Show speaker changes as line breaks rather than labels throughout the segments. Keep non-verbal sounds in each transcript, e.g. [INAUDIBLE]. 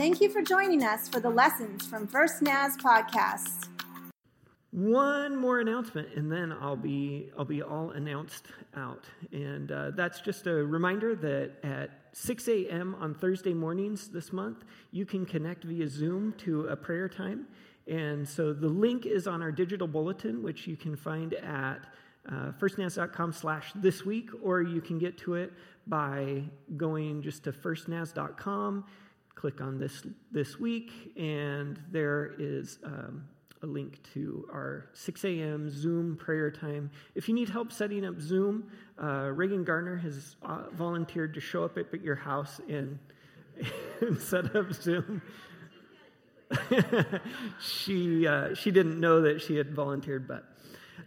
Thank you for joining us for the Lessons from First NAS podcast.
One more announcement, and then I'll be I'll be all announced out. And uh, that's just a reminder that at 6 a.m. on Thursday mornings this month, you can connect via Zoom to a prayer time. And so the link is on our digital bulletin, which you can find at uh, firstnas.com slash this week, or you can get to it by going just to firstnas.com, click on this this week, and there is um, a link to our 6 a.m. Zoom prayer time. If you need help setting up Zoom, uh, Reagan Garner has uh, volunteered to show up at, your house and, [LAUGHS] and set up Zoom. [LAUGHS] she, uh, she didn't know that she had volunteered, but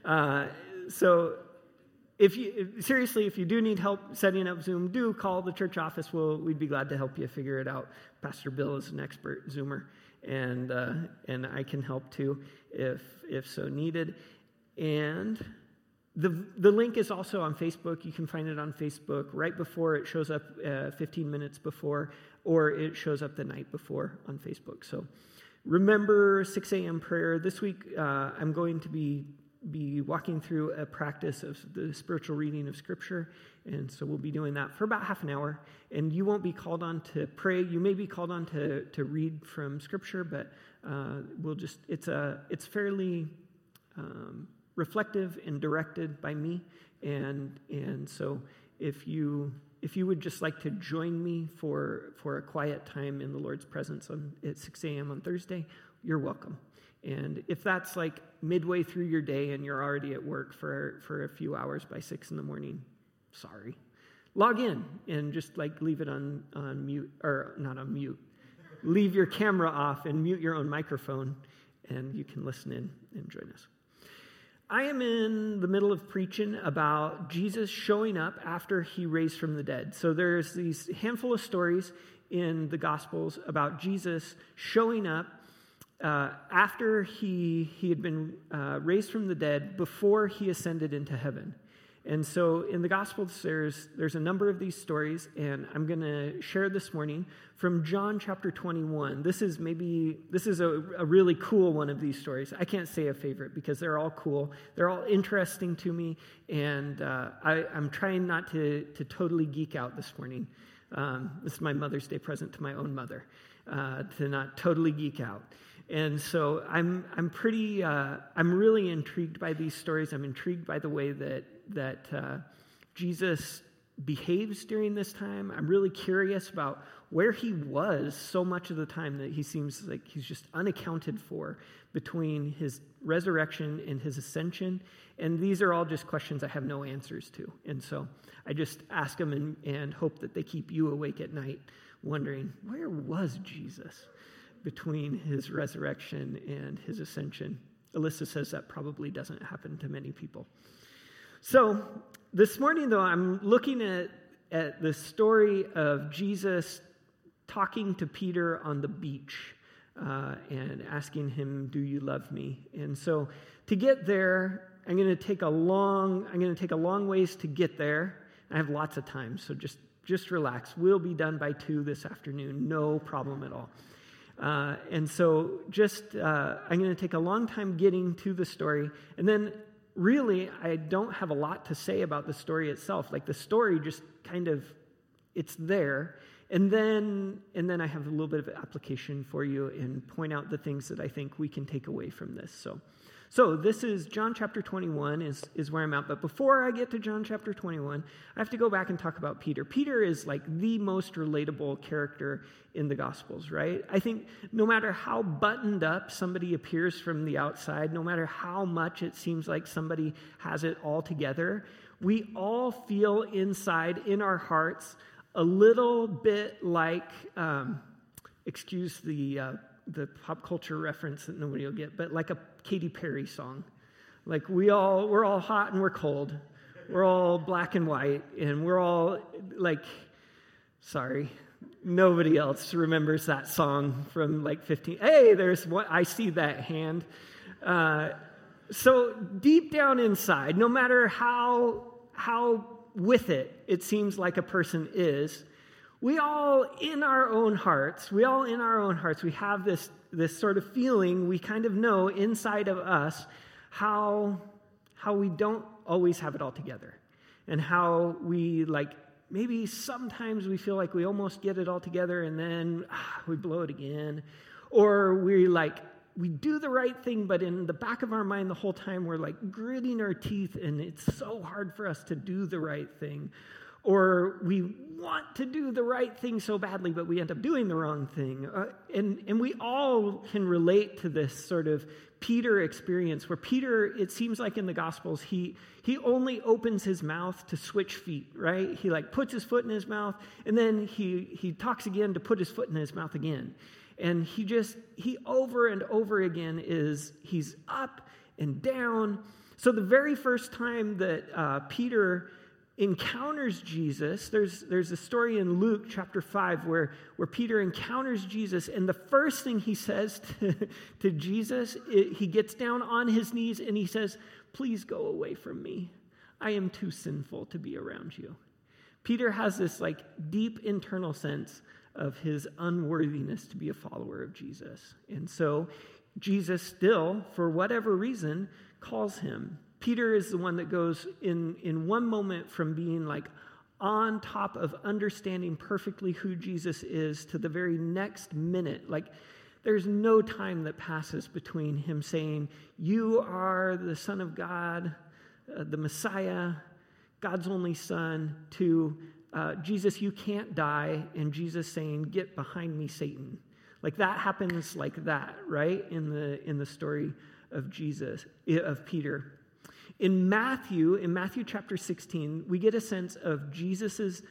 uh, so if you seriously, if you do need help setting up Zoom, do call the church office. We'll, we'd be glad to help you figure it out. Pastor Bill is an expert Zoomer and uh, and I can help too if if so needed. And the the link is also on Facebook. You can find it on Facebook right before it shows up, uh, 15 minutes before, or it shows up the night before on Facebook. So remember 6 a.m. prayer this week. Uh, I'm going to be be walking through a practice of the spiritual reading of Scripture. And so we'll be doing that for about half an hour. And you won't be called on to pray. You may be called on to, to read from Scripture, but uh, we'll just, it's, a, it's fairly um, reflective and directed by me. And, and so if you, if you would just like to join me for, for a quiet time in the Lord's presence on, at 6 a.m. on Thursday, you're welcome. And if that's like midway through your day and you're already at work for, for a few hours by six in the morning, sorry. Log in and just like leave it on, on mute, or not on mute. leave your camera off and mute your own microphone, and you can listen in and join us. I am in the middle of preaching about Jesus showing up after he raised from the dead. So there's these handful of stories in the Gospels about Jesus showing up uh, after he, he had been uh, raised from the dead, before he ascended into heaven. And so in the Gospels, there's, there's a number of these stories, and I'm going to share this morning from John chapter 21. This is maybe, this is a, a really cool one of these stories. I can't say a favorite because they're all cool. They're all interesting to me, and uh, I, am trying not to, to totally geek out this morning. Um, this is my Mother's Day present to my own mother, uh, to not totally geek out. And so I'm, I'm pretty, uh, I'm really intrigued by these stories. I'm intrigued by the way that, that uh, Jesus behaves during this time. I'm really curious about where he was so much of the time that he seems like he's just unaccounted for between his resurrection and his ascension. And these are all just questions I have no answers to. And so I just ask them and, and hope that they keep you awake at night wondering, where was Jesus? Between his resurrection and his ascension. Alyssa says that probably doesn't happen to many people. So, this morning, though, I'm looking at, at the story of Jesus talking to Peter on the beach uh, and asking him, Do you love me? And so, to get there, I'm going to take a long, I'm going to take a long ways to get there. I have lots of time, so just, just relax. We'll be done by two this afternoon, no problem at all. Uh, and so, just uh, I'm going to take a long time getting to the story. And then, really, I don't have a lot to say about the story itself. Like, the story just kind of, it's there. And then, and then I have a little bit of application for you and point out the things that I think we can take away from this. So, so this is John chapter 21 is, is where I'm at. But before I get to John chapter 21, I have to go back and talk about Peter. Peter is like the most relatable character in the Gospels, right? I think no matter how buttoned up somebody appears from the outside, no matter how much it seems like somebody has it all together, we all feel inside in our hearts a little bit like, um, excuse the uh, the pop culture reference that nobody will get, but like a Katy Perry song. Like we all, we're all hot and we're cold. We're all black and white, and we're all like, sorry, nobody else remembers that song from like 15. Hey, there's what I see that hand. Uh, so deep down inside, no matter how how with it it seems like a person is, we all, in our own hearts, we all, in our own hearts, we have this, this sort of feeling, we kind of know inside of us how, how we don't always have it all together. And how we, like, maybe sometimes we feel like we almost get it all together and then ah, we blow it again. Or we, like, we do the right thing, but in the back of our mind the whole time we're like gritting our teeth and it's so hard for us to do the right thing or we want to do the right thing so badly, but we end up doing the wrong thing. Uh, and, and we all can relate to this sort of Peter experience where Peter, it seems like in the Gospels, he, he only opens his mouth to switch feet, right? He like puts his foot in his mouth and then he, he talks again to put his foot in his mouth again. And he just, he over and over again is, he's up and down. So the very first time that uh, Peter encounters Jesus. There's, there's a story in Luke chapter 5 where, where Peter encounters Jesus, and the first thing he says [LAUGHS] to, to Jesus, it, he gets down on his knees and he says, Please go away from me. I am too sinful to be around you. Peter has this like deep internal sense of his unworthiness to be a follower of Jesus. And so Jesus still, for whatever reason, calls him Peter is the one that goes in, in one moment from being like on top of understanding perfectly who Jesus is to the very next minute. Like, there's no time that passes between him saying, You are the Son of God, uh, the Messiah, God's only Son, to uh, Jesus, you can't die, and Jesus saying, Get behind me, Satan. Like that happens like that, right? In the in the story of Jesus, of Peter. In Matthew, in Matthew chapter 16, we get a sense of Jesus'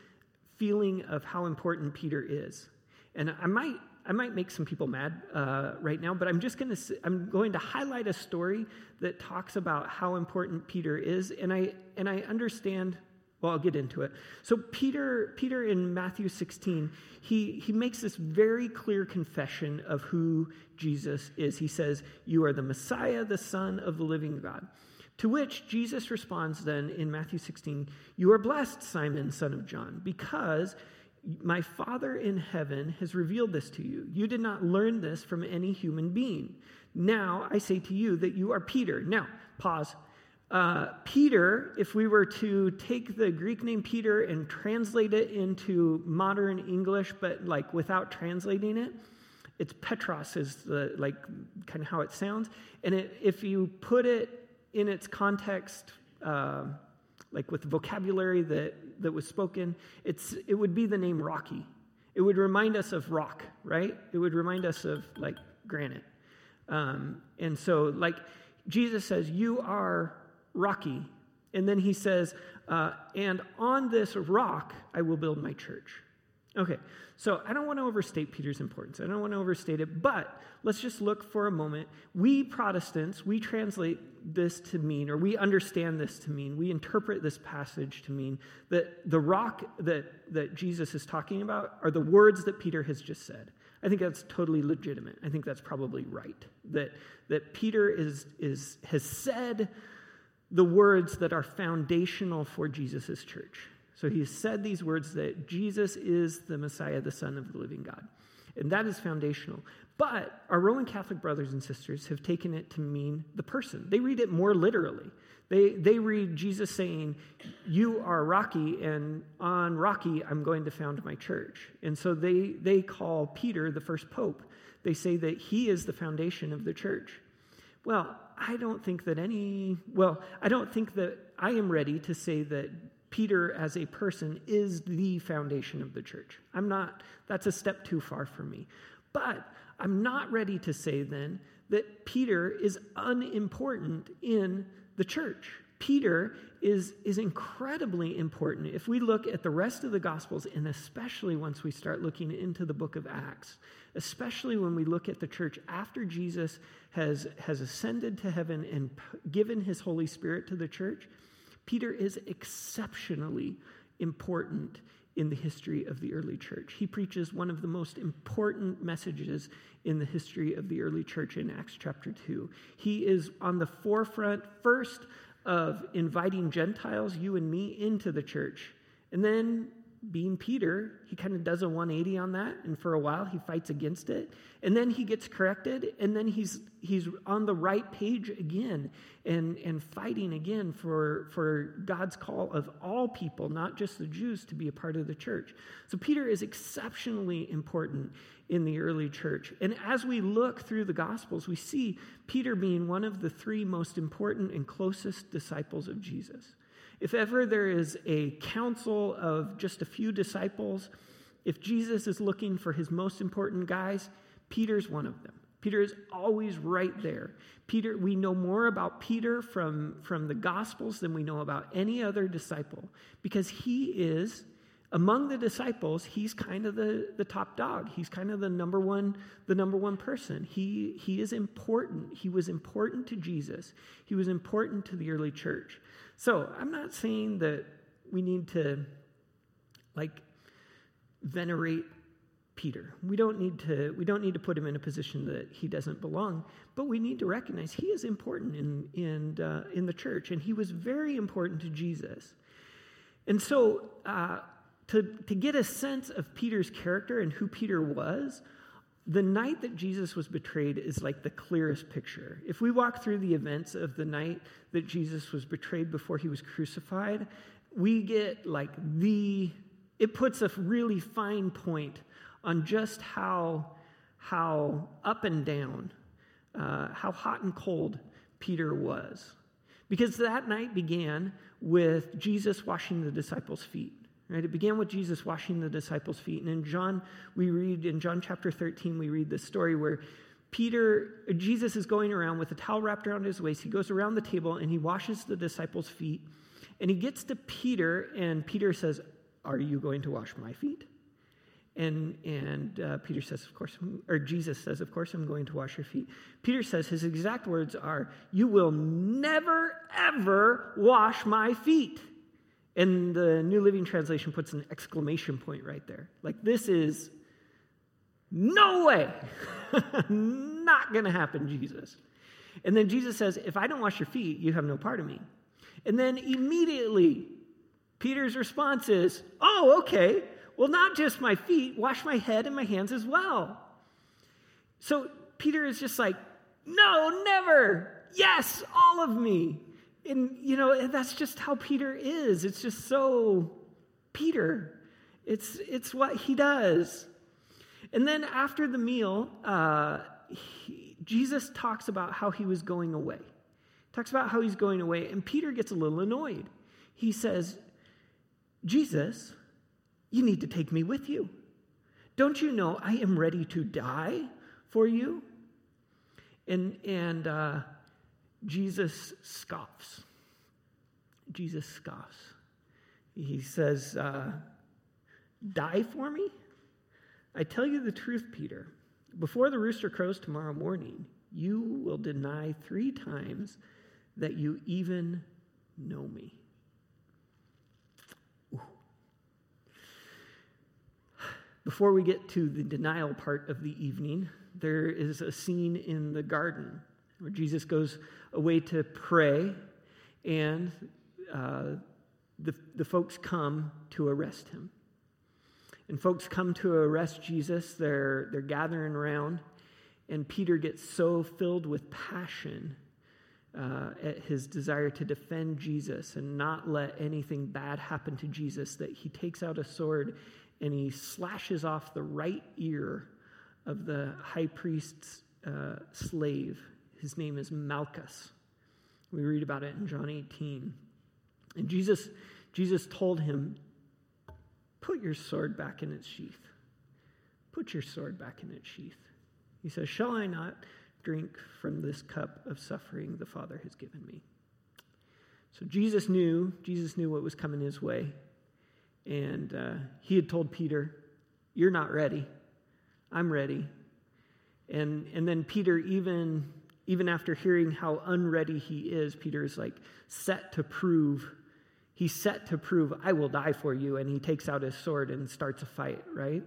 feeling of how important Peter is. And I might, I might make some people mad uh, right now, but I'm just going to, I'm going to highlight a story that talks about how important Peter is. And I, and I understand well, I'll get into it. So Peter, Peter in Matthew 16, he, he makes this very clear confession of who Jesus is. He says, You are the Messiah, the Son of the living God. To which Jesus responds then in Matthew 16, You are blessed, Simon, son of John, because my Father in heaven has revealed this to you. You did not learn this from any human being. Now I say to you that you are Peter. Now, pause. Uh, Peter, if we were to take the Greek name Peter and translate it into modern English, but like without translating it, it's Petros is the like kind of how it sounds. And it, if you put it in its context, uh, like with the vocabulary that, that was spoken, it's, it would be the name Rocky. It would remind us of rock, right? It would remind us of like granite. Um, and so, like, Jesus says, You are Rocky. And then he says, uh, And on this rock I will build my church. Okay, so I don't want to overstate Peter's importance. I don't want to overstate it, but let's just look for a moment. We Protestants, we translate this to mean, or we understand this to mean, we interpret this passage to mean that the rock that, that Jesus is talking about are the words that Peter has just said. I think that's totally legitimate. I think that's probably right. That, that Peter is, is, has said the words that are foundational for Jesus' church. So he said these words that Jesus is the Messiah, the Son of the living God. And that is foundational. But our Roman Catholic brothers and sisters have taken it to mean the person. They read it more literally. They, they read Jesus saying, You are Rocky, and on Rocky, I'm going to found my church. And so they, they call Peter the first pope. They say that he is the foundation of the church. Well, I don't think that any, well, I don't think that I am ready to say that Peter as a person is the foundation of the church. I'm not, that's a step too far for me. But I'm not ready to say then that Peter is unimportant in the church. Peter is, is incredibly important. If we look at the rest of the Gospels, and especially once we start looking into the book of Acts, especially when we look at the church after Jesus has, has ascended to heaven and given his Holy Spirit to the church, Peter is exceptionally important in the history of the early church. He preaches one of the most important messages in the history of the early church in Acts chapter 2. He is on the forefront first of inviting Gentiles, you and me, into the church. And then being Peter, he kind of does a 180 on that, and for a while he fights against it. And then he gets corrected, and then he's he's on the right page again and, and fighting again for, for God's call of all people, not just the Jews, to be a part of the church. So Peter is exceptionally important in the early church. And as we look through the Gospels, we see Peter being one of the three most important and closest disciples of Jesus. If ever there is a council of just a few disciples, if Jesus is looking for his most important guys, Peter's one of them. Peter is always right there. Peter, we know more about Peter from, from the Gospels than we know about any other disciple because he is, among the disciples, he's kind of the, the top dog. He's kind of the number one, the number one person. He, he is important. He was important to Jesus. He was important to the early church. So I'm not saying that we need to like venerate Peter. We don't need to we don't need to put him in a position that he doesn't belong, but we need to recognize he is important in in uh, in the church, and he was very important to Jesus. And so, uh, to to get a sense of Peter's character and who Peter was, the night that Jesus was betrayed is like the clearest picture. If we walk through the events of the night that Jesus was betrayed before he was crucified, we get like the, it puts a really fine point on just how, how up and down, uh, how hot and cold Peter was. Because that night began with Jesus washing the disciples' feet. Right? It began with Jesus washing the disciples' feet. And in John, we read, in John chapter 13, we read this story where Peter, Jesus is going around with a towel wrapped around his waist. He goes around the table and he washes the disciples' feet. And he gets to Peter, and Peter says, Are you going to wash my feet? And, and uh, Peter says, Of course, or Jesus says, Of course, I'm going to wash your feet. Peter says, His exact words are, You will never, ever wash my feet. And the New Living Translation puts an exclamation point right there. Like, this is no way, [LAUGHS] not going to happen, Jesus. And then Jesus says, If I don't wash your feet, you have no part of me. And then immediately, Peter's response is, Oh, okay. Well, not just my feet, wash my head and my hands as well. So Peter is just like, No, never. Yes, all of me. And, you know, that's just how Peter is. It's just so Peter. It's, it's what he does. And then after the meal, uh, he, Jesus talks about how he was going away. Talks about how he's going away, and Peter gets a little annoyed. He says, Jesus, you need to take me with you. Don't you know I am ready to die for you? And, and uh, Jesus scoffs. Jesus scoffs. He says, uh, Die for me? I tell you the truth, Peter. Before the rooster crows tomorrow morning, you will deny three times that you even know me. Ooh. Before we get to the denial part of the evening, there is a scene in the garden where Jesus goes away to pray, and uh, the, the folks come to arrest him. And folks come to arrest Jesus. They're, they're gathering around, and Peter gets so filled with passion uh, at his desire to defend Jesus and not let anything bad happen to Jesus that he takes out a sword and he slashes off the right ear of the high priest's uh, slave his name is Malchus. We read about it in John 18. And Jesus, Jesus told him, Put your sword back in its sheath. Put your sword back in its sheath. He says, Shall I not drink from this cup of suffering the Father has given me? So Jesus knew, Jesus knew what was coming his way. And uh, he had told Peter, You're not ready. I'm ready. And, and then Peter even even after hearing how unready he is, Peter is like set to prove, he's set to prove, I will die for you. And he takes out his sword and starts a fight, right?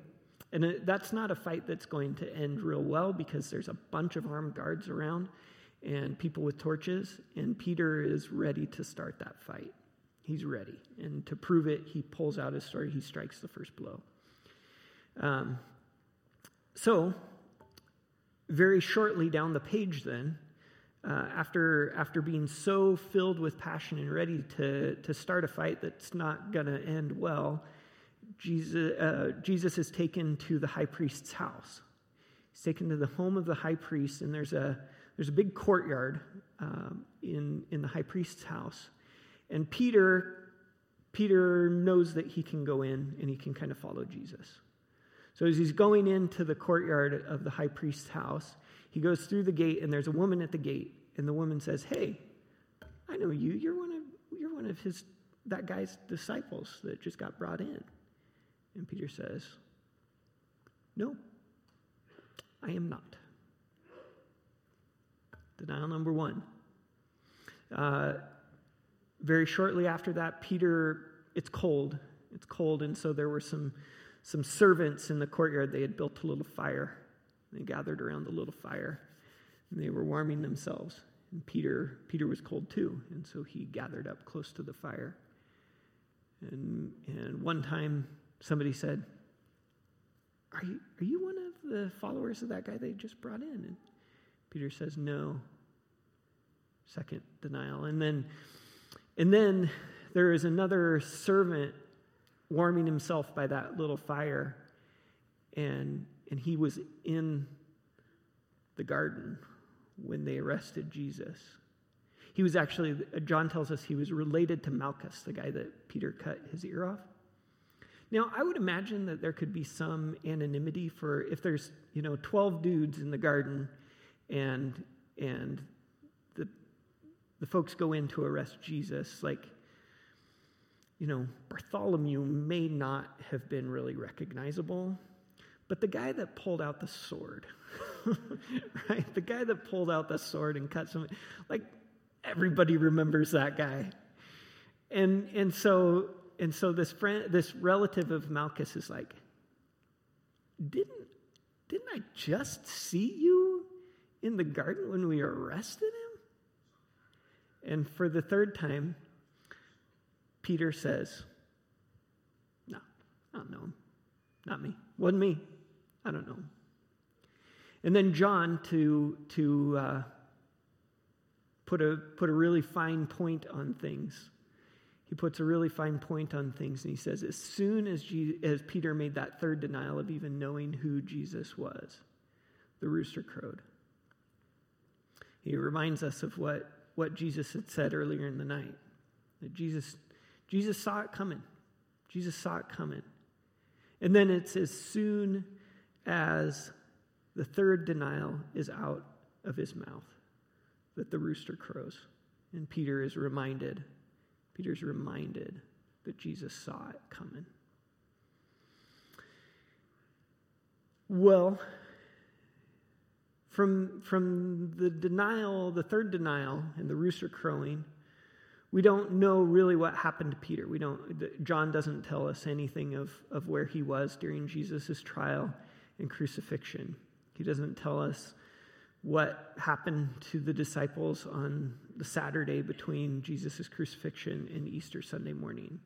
And that's not a fight that's going to end real well because there's a bunch of armed guards around and people with torches, and Peter is ready to start that fight. He's ready. And to prove it, he pulls out his sword, he strikes the first blow. Um, so, very shortly down the page, then, uh, after, after being so filled with passion and ready to, to start a fight that's not going to end well, Jesus, uh, Jesus is taken to the high priest's house. He's taken to the home of the high priest, and there's a, there's a big courtyard um, in, in the high priest's house. And Peter, Peter knows that he can go in and he can kind of follow Jesus. So as he's going into the courtyard of the high priest's house, he goes through the gate and there's a woman at the gate, and the woman says, Hey, I know you. You're one of you're one of his that guy's disciples that just got brought in. And Peter says, No, I am not. Denial number one. Uh, very shortly after that, Peter, it's cold. It's cold, and so there were some, some servants in the courtyard. They had built a little fire. They gathered around the little fire, and they were warming themselves. And Peter, Peter was cold too, and so he gathered up close to the fire. And, and one time, somebody said, are you, are you one of the followers of that guy they just brought in? And Peter says, No. Second denial. And then and then there is another servant warming himself by that little fire, and, and he was in the garden when they arrested Jesus. He was actually, John tells us he was related to Malchus, the guy that Peter cut his ear off. Now, I would imagine that there could be some anonymity for if there's, you know, 12 dudes in the garden and and the the folks go in to arrest Jesus, like, you know, Bartholomew may not have been really recognizable, but the guy that pulled out the sword, [LAUGHS] right? The guy that pulled out the sword and cut some, like, everybody remembers that guy. And, and so, and so this friend, this relative of Malchus is like, didn't, didn't I just see you in the garden when we arrested him? And for the third time, Peter says, No, I don't know him. Not me. Wasn't me. I don't know him. And then John, to, to uh, put, a, put a really fine point on things, he puts a really fine point on things and he says, As soon as, Je- as Peter made that third denial of even knowing who Jesus was, the rooster crowed. He reminds us of what what Jesus had said earlier in the night. That Jesus, Jesus saw it coming. Jesus saw it coming. And then it's as soon as the third denial is out of his mouth that the rooster crows. And Peter is reminded, Peter's reminded that Jesus saw it coming. Well, from, from the denial, the third denial, and the rooster crowing, we don't know really what happened to Peter. We don't, John doesn't tell us anything of, of where he was during Jesus' trial and crucifixion. He doesn't tell us what happened to the disciples on the Saturday between Jesus' crucifixion and Easter Sunday morning.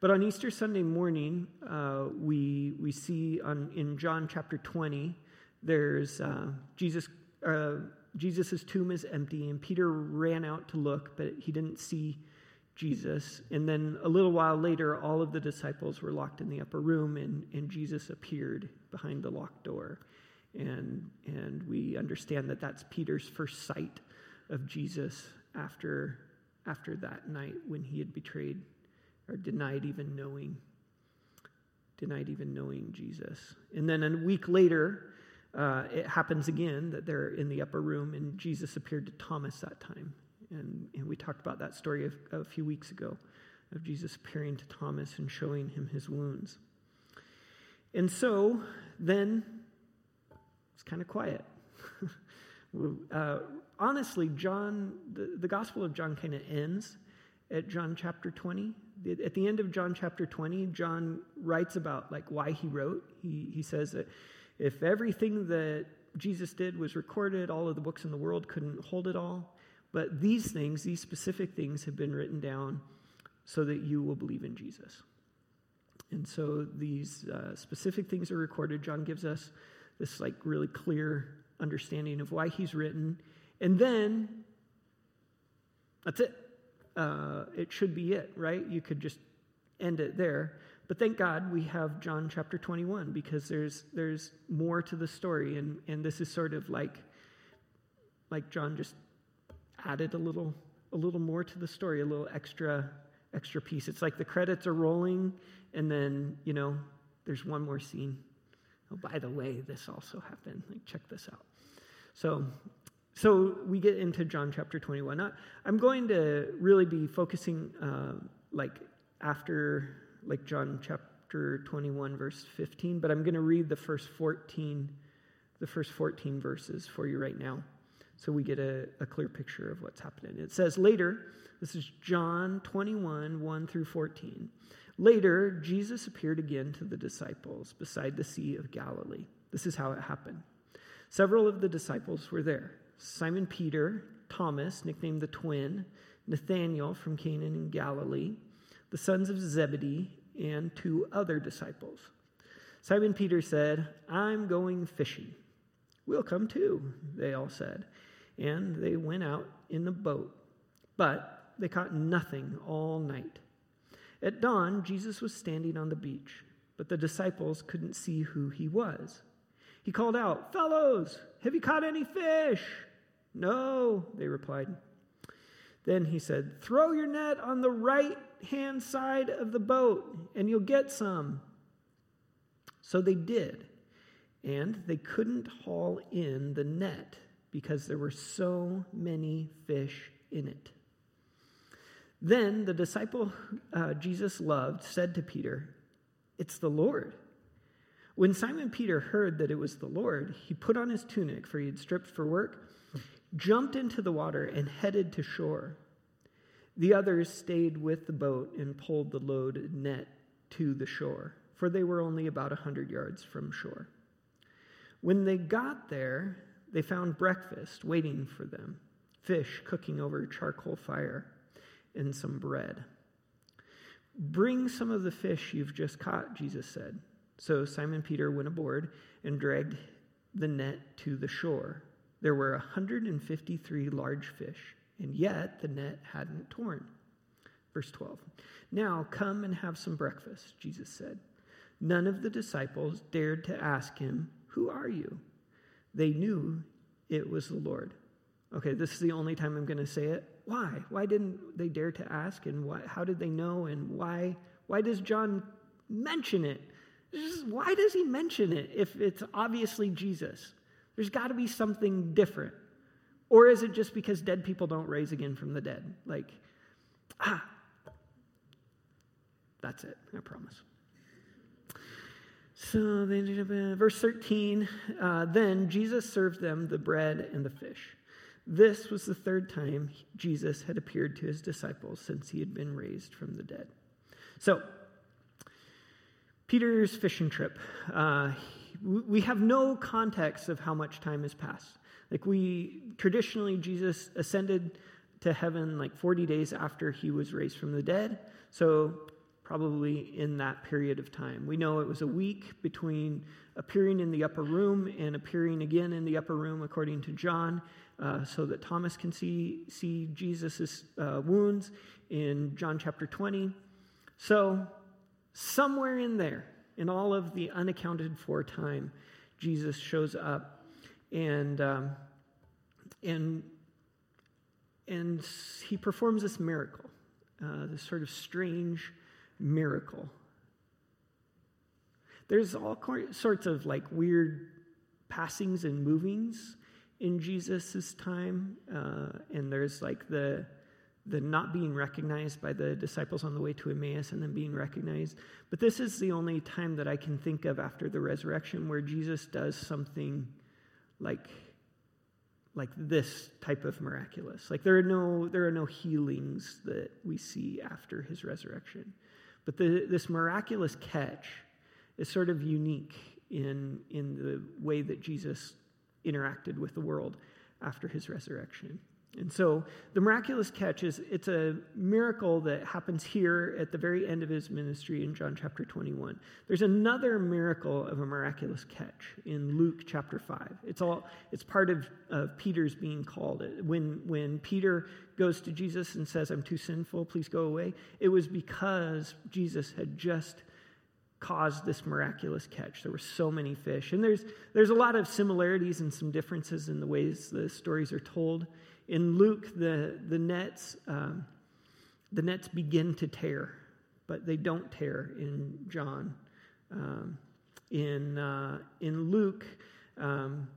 But on Easter Sunday morning, uh, we, we see on, in John chapter 20 there's uh, Jesus. Uh, Jesus' tomb is empty, and Peter ran out to look, but he didn't see Jesus. And then a little while later, all of the disciples were locked in the upper room, and, and Jesus appeared behind the locked door. And, and we understand that that's Peter's first sight of Jesus after, after that night when he had betrayed or denied even knowing denied even knowing Jesus. And then a week later, uh, it happens again that they're in the upper room, and Jesus appeared to Thomas that time. And, and we talked about that story a, a few weeks ago of Jesus appearing to Thomas and showing him his wounds. And so then it's kind of quiet. [LAUGHS] uh, honestly, John, the, the Gospel of John kind of ends at John chapter 20. At the end of John chapter 20, John writes about like why he wrote. He, he says that if everything that Jesus did was recorded, all of the books in the world couldn't hold it all. But these things, these specific things, have been written down so that you will believe in Jesus. And so these uh, specific things are recorded. John gives us this like really clear understanding of why he's written. And then that's it. Uh, it should be it, right? You could just end it there. But thank God we have John chapter 21 because there's, there's more to the story. And, and this is sort of like, like John just added a little, a little more to the story, a little extra, extra piece. It's like the credits are rolling and then, you know, there's one more scene. Oh, by the way, this also happened. Like, check this out. So, so we get into John chapter 21. I'm going to really be focusing, uh, like, after, like, John chapter 21, verse 15, but I'm going to read the first 14, the first 14 verses for you right now so we get a, a clear picture of what's happening. It says later, this is John 21, 1 through 14. Later, Jesus appeared again to the disciples beside the Sea of Galilee. This is how it happened. Several of the disciples were there Simon Peter, Thomas, nicknamed the twin, Nathanael from Canaan in Galilee, the sons of Zebedee, and two other disciples. Simon Peter said, I'm going fishing. We'll come too, they all said. And they went out in the boat. But they caught nothing all night. At dawn, Jesus was standing on the beach, but the disciples couldn't see who he was. He called out, Fellows, have you caught any fish? No, they replied. Then he said, Throw your net on the right hand side of the boat, and you'll get some. So they did, and they couldn't haul in the net because there were so many fish in it. Then the disciple uh, Jesus loved said to Peter, It's the Lord. When Simon Peter heard that it was the Lord, he put on his tunic, for he had stripped for work, jumped into the water, and headed to shore. The others stayed with the boat and pulled the loaded net to the shore, for they were only about a hundred yards from shore. When they got there, they found breakfast waiting for them fish cooking over a charcoal fire and some bread. Bring some of the fish you've just caught, Jesus said. So Simon Peter went aboard and dragged the net to the shore. There were 153 large fish, and yet the net hadn't torn. Verse 12. Now come and have some breakfast, Jesus said. None of the disciples dared to ask him, Who are you? They knew it was the Lord. Okay, this is the only time I'm going to say it. Why? Why didn't they dare to ask? And why, how did they know? And why, why does John mention it? Why does he mention it if it's obviously Jesus? There's got to be something different. Or is it just because dead people don't raise again from the dead? Like, ah, that's it, I promise. So, they ended up in verse 13, uh, then Jesus served them the bread and the fish. This was the third time Jesus had appeared to his disciples since he had been raised from the dead. So, Peter's fishing trip. Uh, we have no context of how much time has passed. Like, we traditionally, Jesus ascended to heaven like 40 days after he was raised from the dead. So, probably in that period of time. We know it was a week between appearing in the upper room and appearing again in the upper room, according to John uh, so that Thomas can see, see Jesus' uh, wounds in John chapter 20. So, somewhere in there, in all of the unaccounted for time, Jesus shows up and, um, and, and he performs this miracle, uh, this sort of strange miracle. There's all sorts of like weird passings and movings in Jesus' time, uh, and there's like the the not being recognized by the disciples on the way to Emmaus and then being recognized. But this is the only time that I can think of after the resurrection where Jesus does something like like this type of miraculous. Like there are no there are no healings that we see after his resurrection. But the, this miraculous catch is sort of unique in in the way that Jesus interacted with the world after his resurrection. And so the miraculous catch is it's a miracle that happens here at the very end of his ministry in John chapter 21. There's another miracle of a miraculous catch in Luke chapter 5. It's all it's part of, of Peter's being called. When when Peter goes to Jesus and says, I'm too sinful, please go away, it was because Jesus had just caused this miraculous catch. There were so many fish. And there's there's a lot of similarities and some differences in the ways the stories are told. In Luke, the, the, nets, um, the nets begin to tear, but they don't tear in John. Um, in, uh, in Luke, um,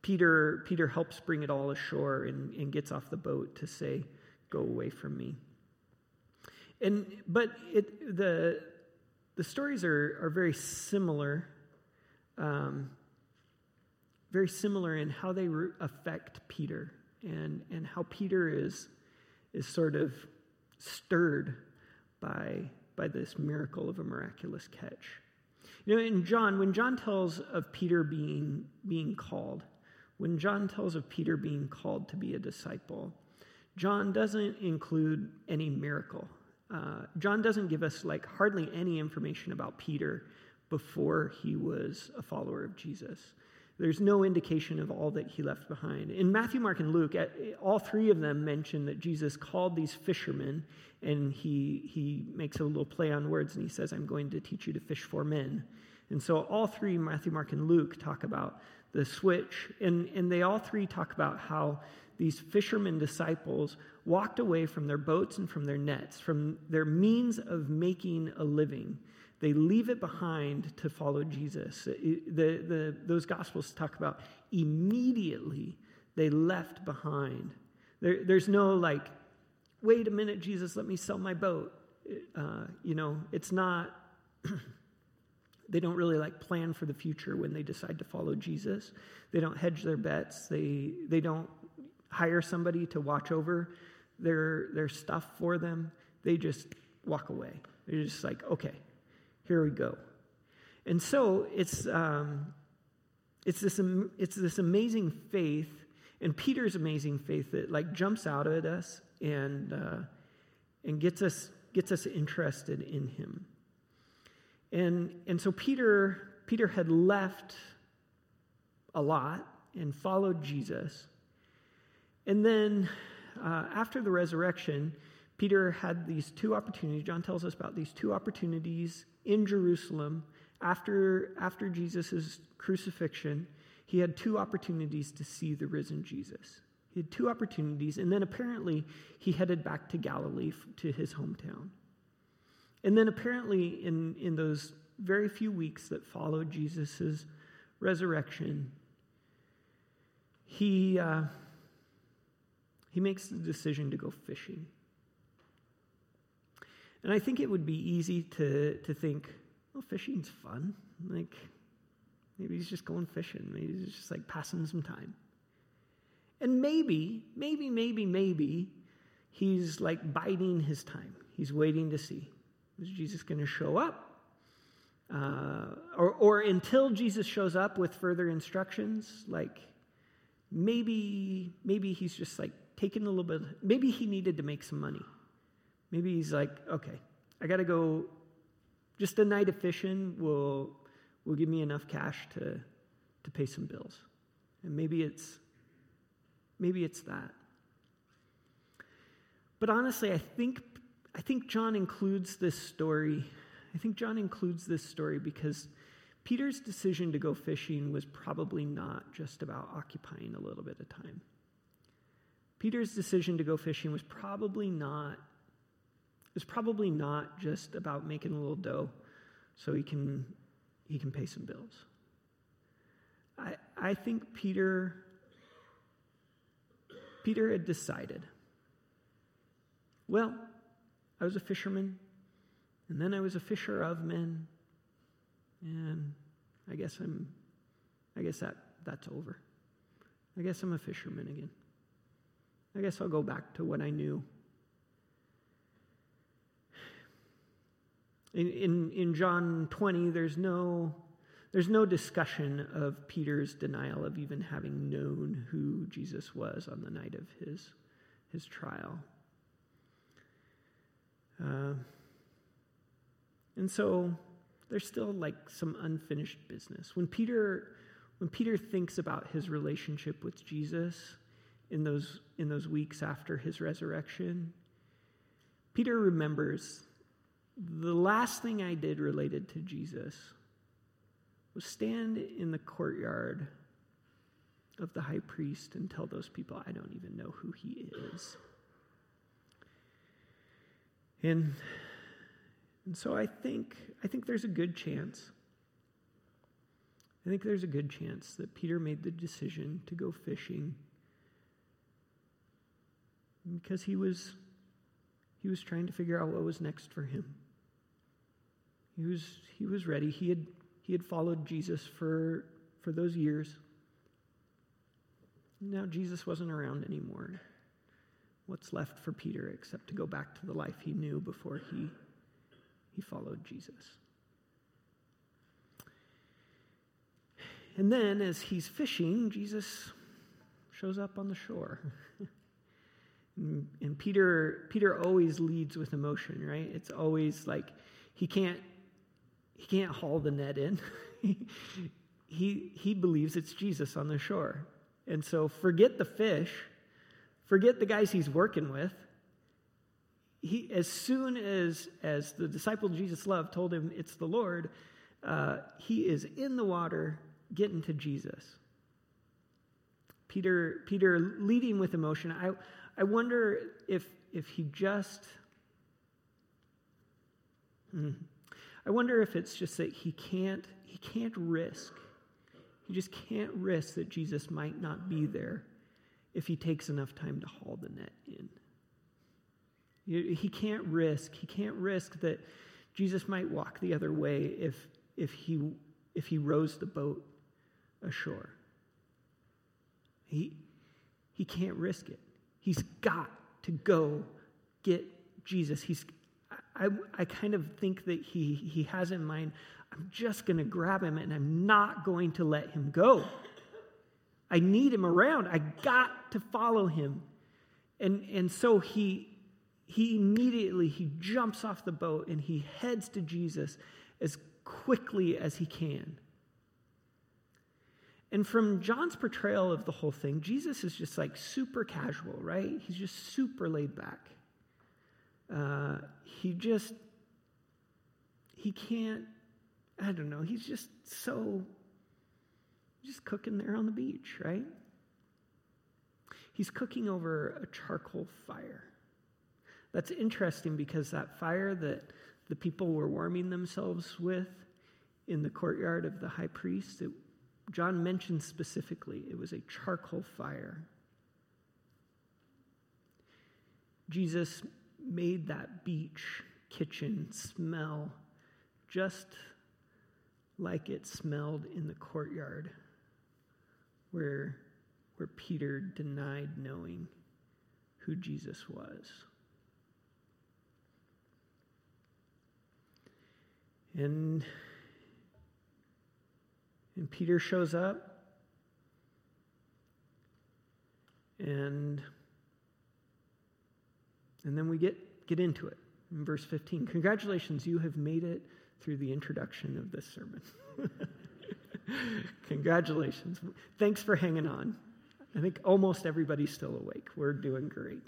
Peter, Peter helps bring it all ashore and, and gets off the boat to say, Go away from me. And, but it, the, the stories are, are very similar, um, very similar in how they affect Peter and, and how Peter is, is sort of stirred by, by this miracle of a miraculous catch. You know, in John, when John tells of Peter being, being called, when John tells of Peter being called to be a disciple, John doesn't include any miracle. Uh, John doesn't give us like hardly any information about Peter before he was a follower of Jesus. There's no indication of all that he left behind. In Matthew, Mark, and Luke, all three of them mention that Jesus called these fishermen, and he, he makes a little play on words and he says, I'm going to teach you to fish for men. And so all three, Matthew, Mark, and Luke, talk about the switch, and, and they all three talk about how these fishermen disciples walked away from their boats and from their nets, from their means of making a living they leave it behind to follow Jesus. The, the, those gospels talk about immediately they left behind. There, there's no like, wait a minute, Jesus, let me sell my boat. Uh, you know, it's not, [CLEARS THROAT] they don't really like plan for the future when they decide to follow Jesus. They don't hedge their bets. They, they don't hire somebody to watch over their, their stuff for them. They just walk away. They're just like, okay, here we go. And so it's, um, it's, this, it's this amazing faith, and Peter's amazing faith that like jumps out at us and, uh, and gets, us, gets us interested in him. And, and so Peter, Peter had left a lot and followed Jesus. And then uh, after the resurrection, Peter had these two opportunities. John tells us about these two opportunities in Jerusalem after, after Jesus' crucifixion. He had two opportunities to see the risen Jesus. He had two opportunities, and then apparently he headed back to Galilee to his hometown. And then apparently, in, in those very few weeks that followed Jesus' resurrection, he, uh, he makes the decision to go fishing. And I think it would be easy to, to think, well, fishing's fun. Like, maybe he's just going fishing. Maybe he's just like passing some time. And maybe, maybe, maybe, maybe he's like biding his time. He's waiting to see is Jesus going to show up? Uh, or, or until Jesus shows up with further instructions, like maybe, maybe he's just like taking a little bit, maybe he needed to make some money. Maybe he's like, okay, I got to go. Just a night of fishing will will give me enough cash to to pay some bills, and maybe it's maybe it's that. But honestly, I think I think John includes this story. I think John includes this story because Peter's decision to go fishing was probably not just about occupying a little bit of time. Peter's decision to go fishing was probably not is probably not just about making a little dough so he can, he can pay some bills. I, I think Peter, Peter had decided, well, I was a fisherman, and then I was a fisher of men, and I guess I'm, I guess that, that's over. I guess I'm a fisherman again. I guess I'll go back to what I knew In, in, in John 20, there's no, there's no discussion of Peter's denial of even having known who Jesus was on the night of his his trial. Uh, and so there's still like some unfinished business. When Peter when Peter thinks about his relationship with Jesus in those in those weeks after his resurrection, Peter remembers the last thing I did related to Jesus was stand in the courtyard of the high priest and tell those people I don't even know who he is. And, and so I think I think there's a good chance. I think there's a good chance that Peter made the decision to go fishing because he was he was trying to figure out what was next for him. He was he was ready. He had he had followed Jesus for for those years. Now Jesus wasn't around anymore. What's left for Peter except to go back to the life he knew before he, he followed Jesus? And then, as he's fishing, Jesus shows up on the shore. [LAUGHS] and, Peter, Peter always leads with emotion, right? It's always like he can't, he can't haul the net in. [LAUGHS] he, he believes it's Jesus on the shore. And so forget the fish, forget the guys he's working with. He, as soon as, as the disciple Jesus loved told him it's the Lord, uh, he is in the water getting to Jesus. Peter, Peter leading with emotion. I, I wonder if, if he just, hmm, I wonder if it's just that he can't, he can't risk he just can't risk that Jesus might not be there if he takes enough time to haul the net in. He can't risk, he can't risk that Jesus might walk the other way if, if, he, if he rows the boat ashore. He, he can't risk it. He's got to go get Jesus. He's, I, I kind of think that he, he has in mind I'm just going to grab him and I'm not going to let him go. I need him around. I got to follow him. And, and so he, he immediately he jumps off the boat and he heads to Jesus as quickly as he can. And from John's portrayal of the whole thing, Jesus is just like super casual, right? He's just super laid back. Uh, he just, he can't I don't know, he's just so, just cooking there on the beach, right? He's cooking over a charcoal fire. That's interesting because that fire that the people were warming themselves with in the courtyard of the high priest, it, John mentions specifically it was a charcoal fire. Jesus made that beach kitchen smell just like it smelled in the courtyard where, where Peter denied knowing who Jesus was. And, and Peter shows up and and then we get get into it in verse 15 congratulations you have made it through the introduction of this sermon. [LAUGHS] Congratulations. Thanks for hanging on. I think almost everybody's still awake. We're doing great.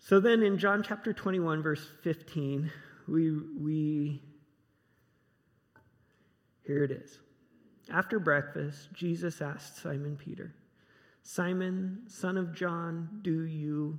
So then in John chapter 21, verse 15, we, we here it is. After breakfast, Jesus asked Simon Peter, Simon, son of John, do you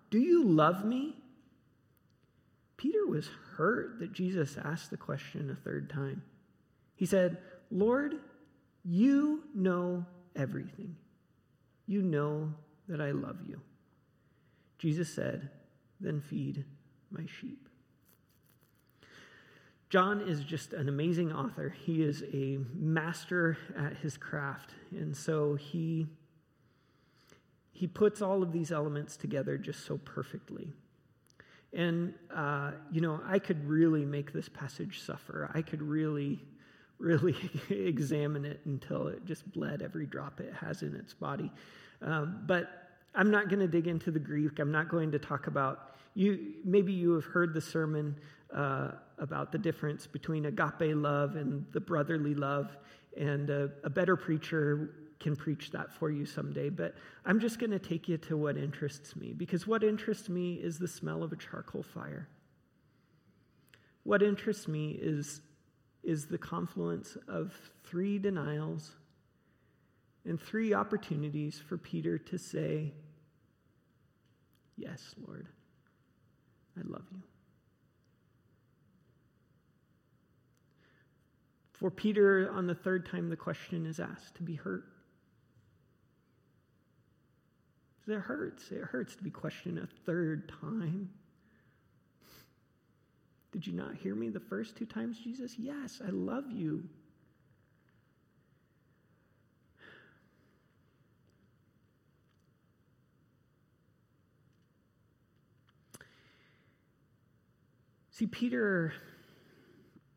do you love me? Peter was hurt that Jesus asked the question a third time. He said, Lord, you know everything. You know that I love you. Jesus said, Then feed my sheep. John is just an amazing author. He is a master at his craft. And so he, he puts all of these elements together just so perfectly. And, uh, you know, I could really make this passage suffer. I could really, really [LAUGHS] examine it until it just bled every drop it has in its body. Um, but I'm not going to dig into the Greek. I'm not going to talk about you. Maybe you have heard the sermon uh, about the difference between agape love and the brotherly love, and a, a better preacher can preach that for you someday. But I'm just going to take you to what interests me, because what interests me is the smell of a charcoal fire. What interests me is, is the confluence of three denials and three opportunities for Peter to say, Yes, Lord, I love you. For Peter, on the third time the question is asked, to be hurt. It hurts. It hurts to be questioned a third time. Did you not hear me the first two times, Jesus? Yes, I love you. See, Peter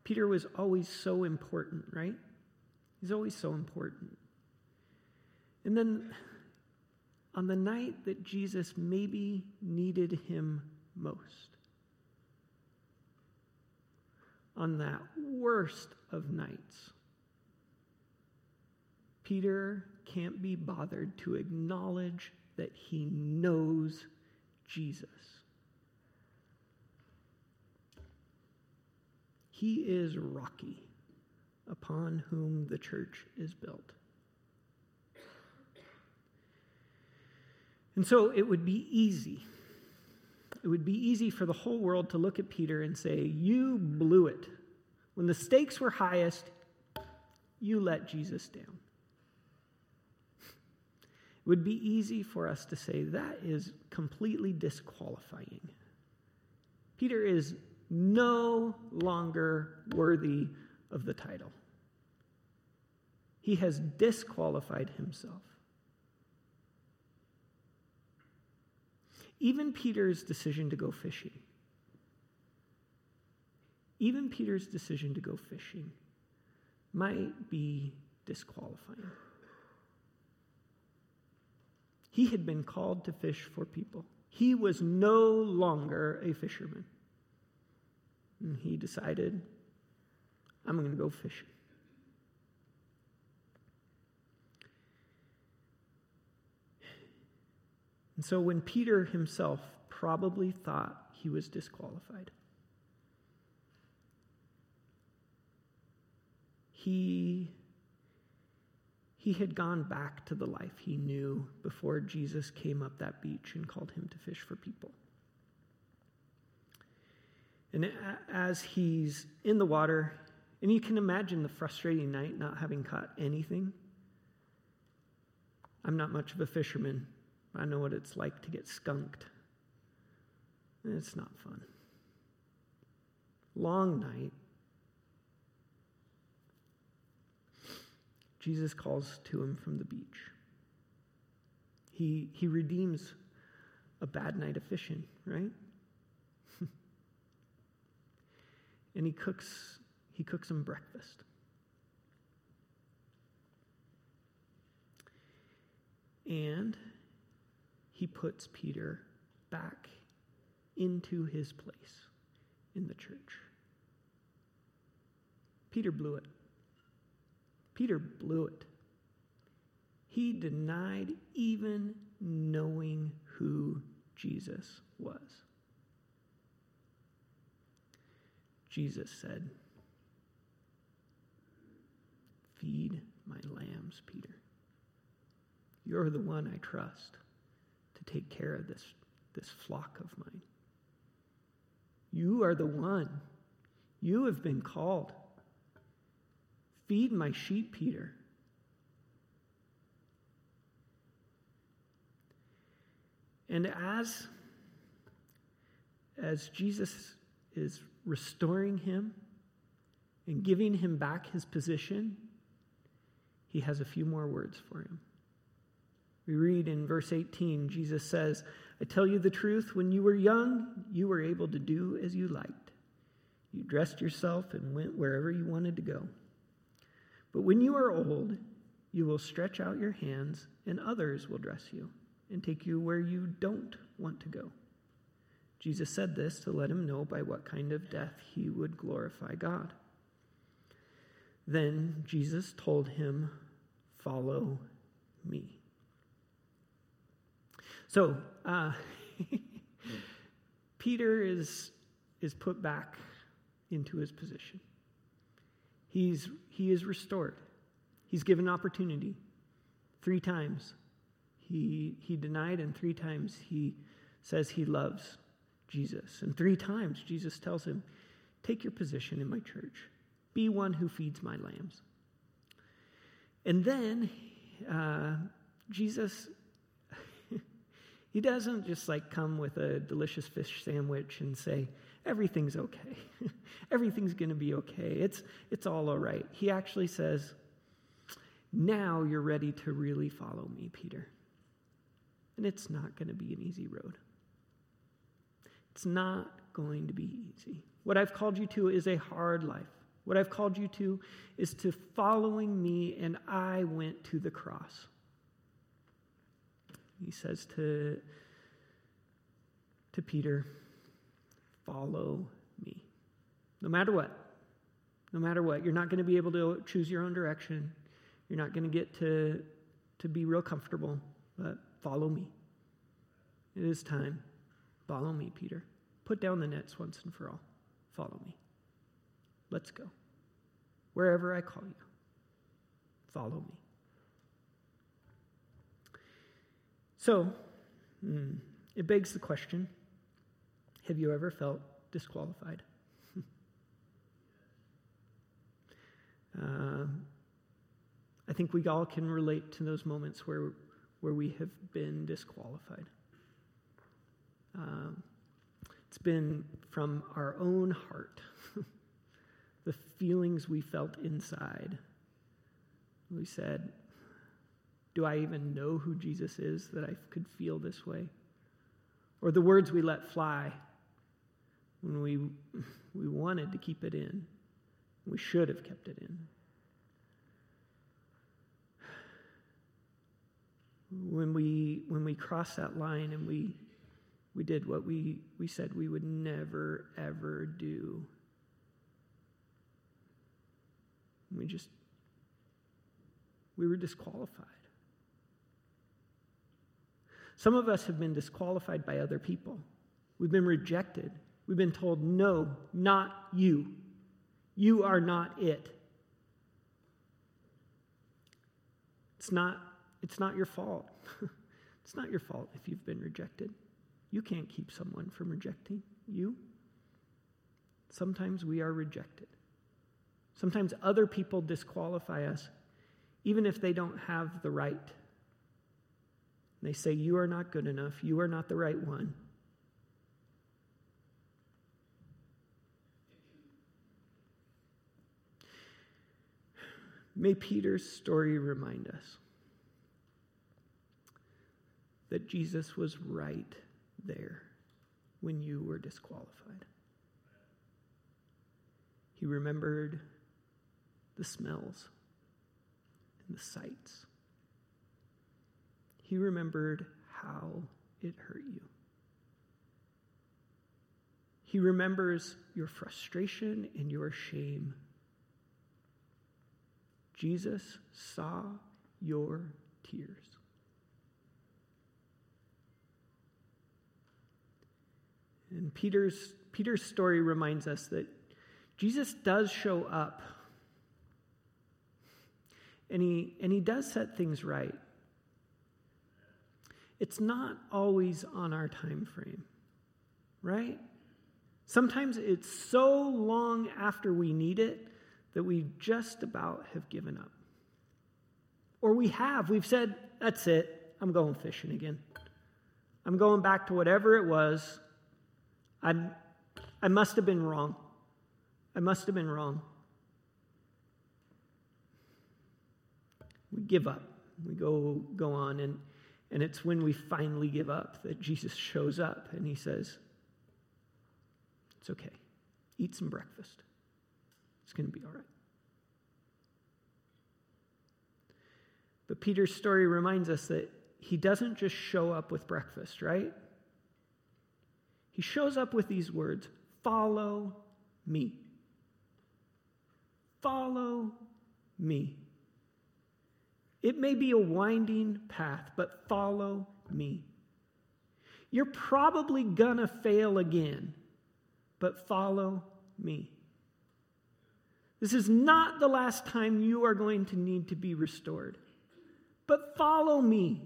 Peter was always so important, right? He's always so important. And then on the night that Jesus maybe needed him most, on that worst of nights, Peter can't be bothered to acknowledge that he knows Jesus. He is Rocky, upon whom the church is built. And so it would be easy. It would be easy for the whole world to look at Peter and say, You blew it. When the stakes were highest, you let Jesus down. It would be easy for us to say that is completely disqualifying. Peter is no longer worthy of the title. He has disqualified himself. Even Peter's decision to go fishing, even Peter's decision to go fishing might be disqualifying. He had been called to fish for people. He was no longer a fisherman. And he decided, I'm going to go fishing. And so when Peter himself probably thought he was disqualified, he, he had gone back to the life he knew before Jesus came up that beach and called him to fish for people. And as he's in the water, and you can imagine the frustrating night not having caught anything. I'm not much of a fisherman. I know what it's like to get skunked. It's not fun. Long night. Jesus calls to him from the beach. He, he redeems a bad night of fishing, right? [LAUGHS] and he cooks he cooks him breakfast. And he puts Peter back into his place in the church. Peter blew it. Peter blew it. He denied even knowing who Jesus was. Jesus said, Feed my lambs, Peter. You're the one I trust to take care of this, this flock of mine. You are the one. You have been called. Feed my sheep, Peter. And as, as Jesus is restoring him and giving him back his position, he has a few more words for him. We read in verse 18, Jesus says, I tell you the truth, when you were young, you were able to do as you liked. You dressed yourself and went wherever you wanted to go. But when you are old, you will stretch out your hands, and others will dress you and take you where you don't want to go. Jesus said this to let him know by what kind of death he would glorify God. Then Jesus told him, Follow me. So, uh, [LAUGHS] Peter is, is put back into his position. He's, he is restored. He's given opportunity three times. He, he denied, and three times he says he loves Jesus. And three times Jesus tells him, Take your position in my church, be one who feeds my lambs. And then uh, Jesus, he doesn't just like come with a delicious fish sandwich and say, everything's okay. [LAUGHS] everything's going to be okay. It's, it's all all right. He actually says, now you're ready to really follow me, Peter. And it's not going to be an easy road. It's not going to be easy. What I've called you to is a hard life. What I've called you to is to following me, and I went to the cross. He says to, to Peter, Follow me. No matter what. No matter what. You're not going to be able to choose your own direction. You're not going to get to, to be real comfortable, but follow me. It is time. Follow me, Peter. Put down the nets once and for all. Follow me. Let's go. Wherever I call you, follow me. So, mm, it begs the question have you ever felt disqualified? [LAUGHS] uh, I think we all can relate to those moments where, where we have been disqualified. Um, it's been from our own heart, [LAUGHS] the feelings we felt inside. We said, Do I even know who Jesus is that I could feel this way? Or the words we let fly when we, [LAUGHS] we wanted to keep it in. We should have kept it in. When we, when we crossed that line and we, we did what we, we said we would never, ever do, we just, we were disqualified. Some of us have been disqualified by other people. We've been rejected. We've been told, no, not you. You are not it. It's not, it's not your fault. [LAUGHS] it's not your fault if you've been rejected. You can't keep someone from rejecting you. Sometimes we are rejected. Sometimes other people disqualify us, even if they don't have the right. They say, You are not good enough. You are not the right one. May Peter's story remind us that Jesus was right there when you were disqualified. He remembered the smells and the sights. He remembered how it hurt you. He remembers your frustration and your shame Jesus saw your tears. And Peter's, Peter's story reminds us that Jesus does show up. And he, and he does set things right. It's not always on our time frame, right? Sometimes it's so long after we need it that we just about have given up. Or we have. We've said, that's it. I'm going fishing again. I'm going back to whatever it was. I, I must have been wrong. I must have been wrong. We give up. We go, go on. And, and it's when we finally give up that Jesus shows up and he says, It's okay. Eat some breakfast. It's going to be all right. But Peter's story reminds us that he doesn't just show up with breakfast, right? He shows up with these words Follow me. Follow me. It may be a winding path, but follow me. You're probably gonna fail again, but follow me. This is not the last time you are going to need to be restored, but follow me.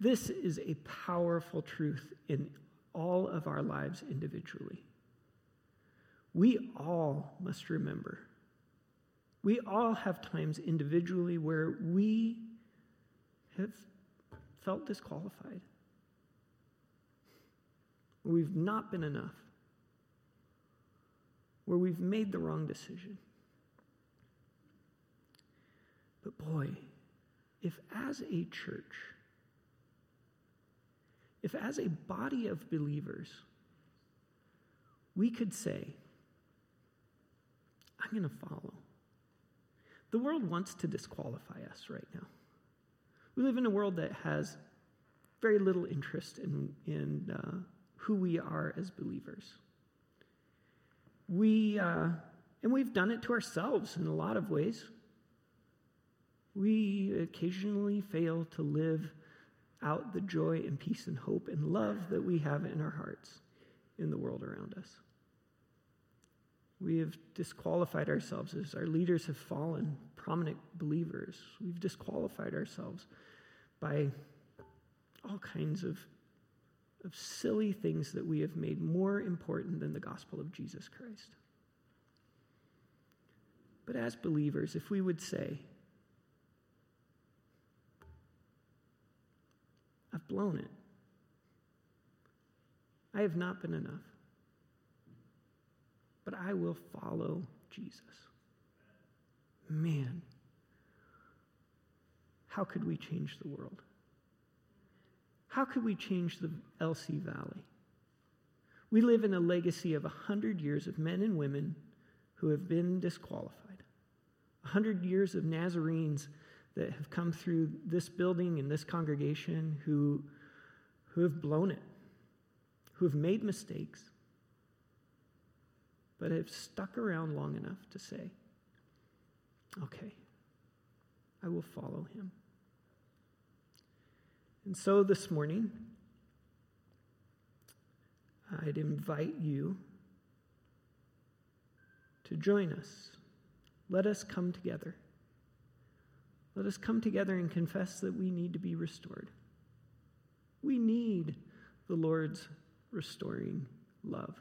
This is a powerful truth in all of our lives individually. We all must remember. We all have times individually where we have felt disqualified. Where we've not been enough. Where we've made the wrong decision. But boy, if as a church, if as a body of believers, we could say, I'm going to follow. The world wants to disqualify us right now. We live in a world that has very little interest in, in uh, who we are as believers. We, uh, and we've done it to ourselves in a lot of ways. We occasionally fail to live out the joy and peace and hope and love that we have in our hearts in the world around us. We have disqualified ourselves as our leaders have fallen, prominent believers. We've disqualified ourselves by all kinds of, of silly things that we have made more important than the gospel of Jesus Christ. But as believers, if we would say, I've blown it. I have not been enough. But I will follow Jesus. Man, how could we change the world? How could we change the LC Valley? We live in a legacy of 100 years of men and women who have been disqualified, 100 years of Nazarenes that have come through this building and this congregation who, who have blown it, who have made mistakes, but have stuck around long enough to say, okay, I will follow him. And so this morning, I'd invite you to join us. Let us come together. Let us come together and confess that we need to be restored. We need the Lord's restoring love.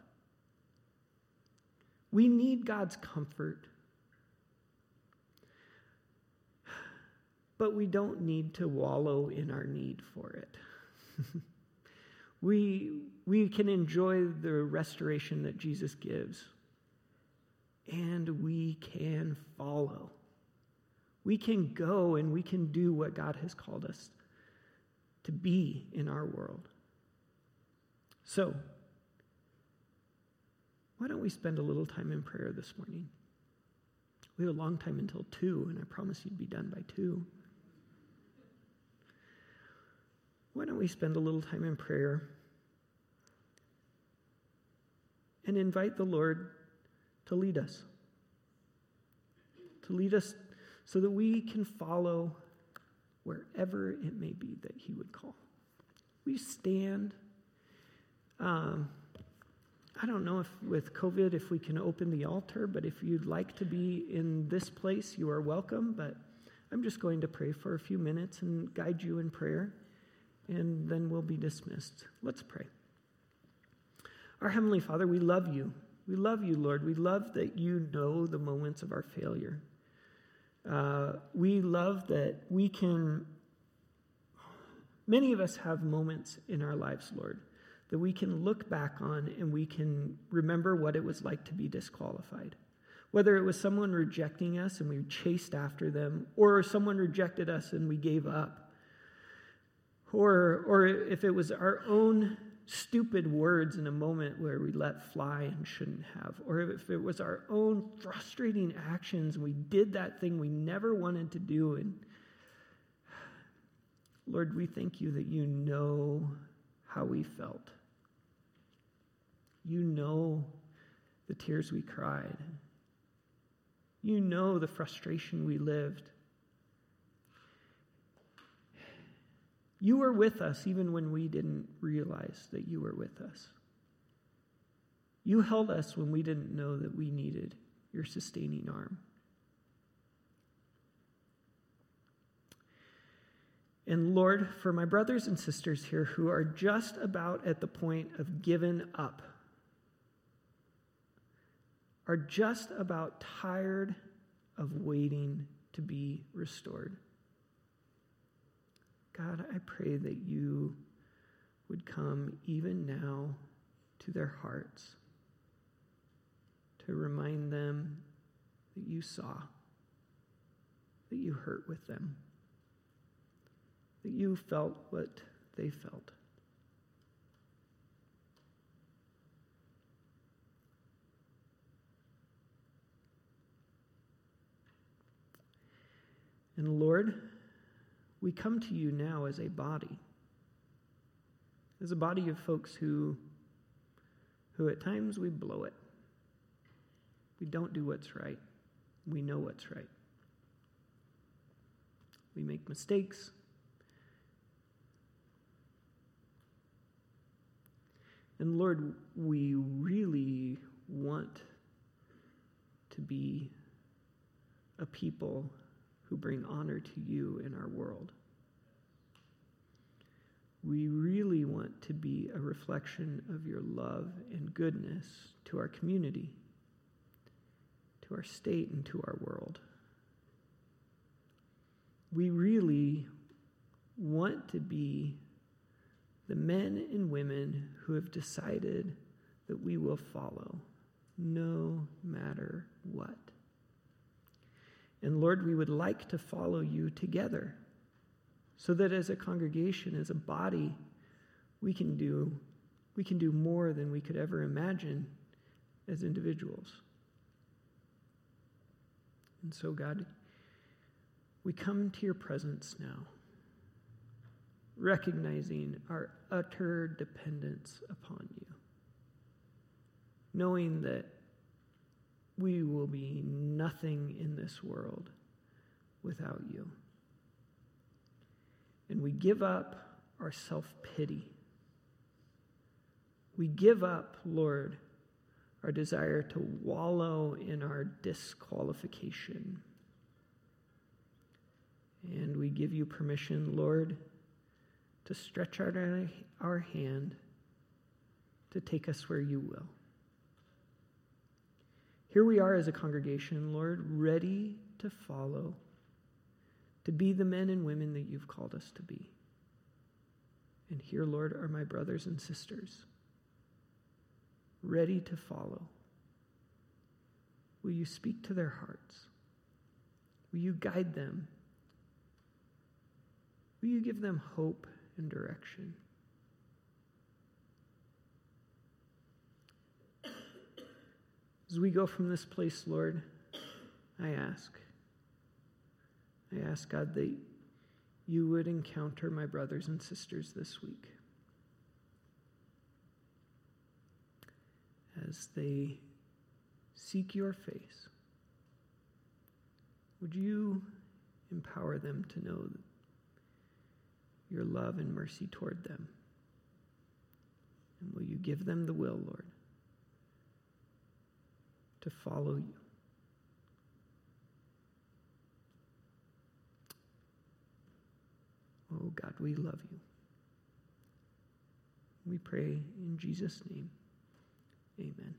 We need God's comfort. But we don't need to wallow in our need for it. [LAUGHS] we, we can enjoy the restoration that Jesus gives, and we can follow. We can go and we can do what God has called us to be in our world. So, why don't we spend a little time in prayer this morning? We have a long time until 2, and I promise you'd be done by 2. Why don't we spend a little time in prayer and invite the Lord to lead us? To lead us so that we can follow wherever it may be that He would call. We stand. Um, I don't know if with COVID if we can open the altar, but if you'd like to be in this place, you are welcome. But I'm just going to pray for a few minutes and guide you in prayer, and then we'll be dismissed. Let's pray. Our Heavenly Father, we love you. We love you, Lord. We love that you know the moments of our failure. Uh, we love that we can Many of us have moments in our lives, Lord, that we can look back on and we can remember what it was like to be disqualified. Whether it was someone rejecting us and we chased after them, or someone rejected us and we gave up, or, or if it was our own stupid words in a moment where we let fly and shouldn't have, or if it was our own frustrating actions and we did that thing we never wanted to do. And Lord, we thank you that you know how we felt. You know the tears we cried. You know the frustration we lived. You were with us even when we didn't realize that you were with us. You held us when we didn't know that we needed your sustaining arm. And Lord, for my brothers and sisters here who are just about at the point of giving up are just about tired of waiting to be restored. God, I pray that you would come even now to their hearts to remind them that you saw, that you hurt with them, that you felt what they felt. And Lord, we come to you now as a body, as a body of folks who, who at times we blow it. We don't do what's right. We know what's right. We make mistakes. And Lord, we really want to be a people who bring honor to you in our world. We really want to be a reflection of your love and goodness to our community, to our state, and to our world. We really want to be the men and women who have decided that we will follow no matter what. And Lord, we would like to follow you together so that as a congregation, as a body, we can do we can do more than we could ever imagine as individuals. And so, God, we come to your presence now, recognizing our utter dependence upon you, knowing that we will be nothing in this world without you. And we give up our self pity. We give up, Lord, our desire to wallow in our disqualification. And we give you permission, Lord, to stretch out our hand to take us where you will. Here we are as a congregation, Lord, ready to follow, to be the men and women that you've called us to be. And here, Lord, are my brothers and sisters, ready to follow. Will you speak to their hearts? Will you guide them? Will you give them hope and direction? As we go from this place, Lord, I ask, I ask, God, that you would encounter my brothers and sisters this week as they seek your face. Would you empower them to know your love and mercy toward them? And will you give them the will, Lord? To follow you. Oh God, we love you. We pray in Jesus' name. Amen.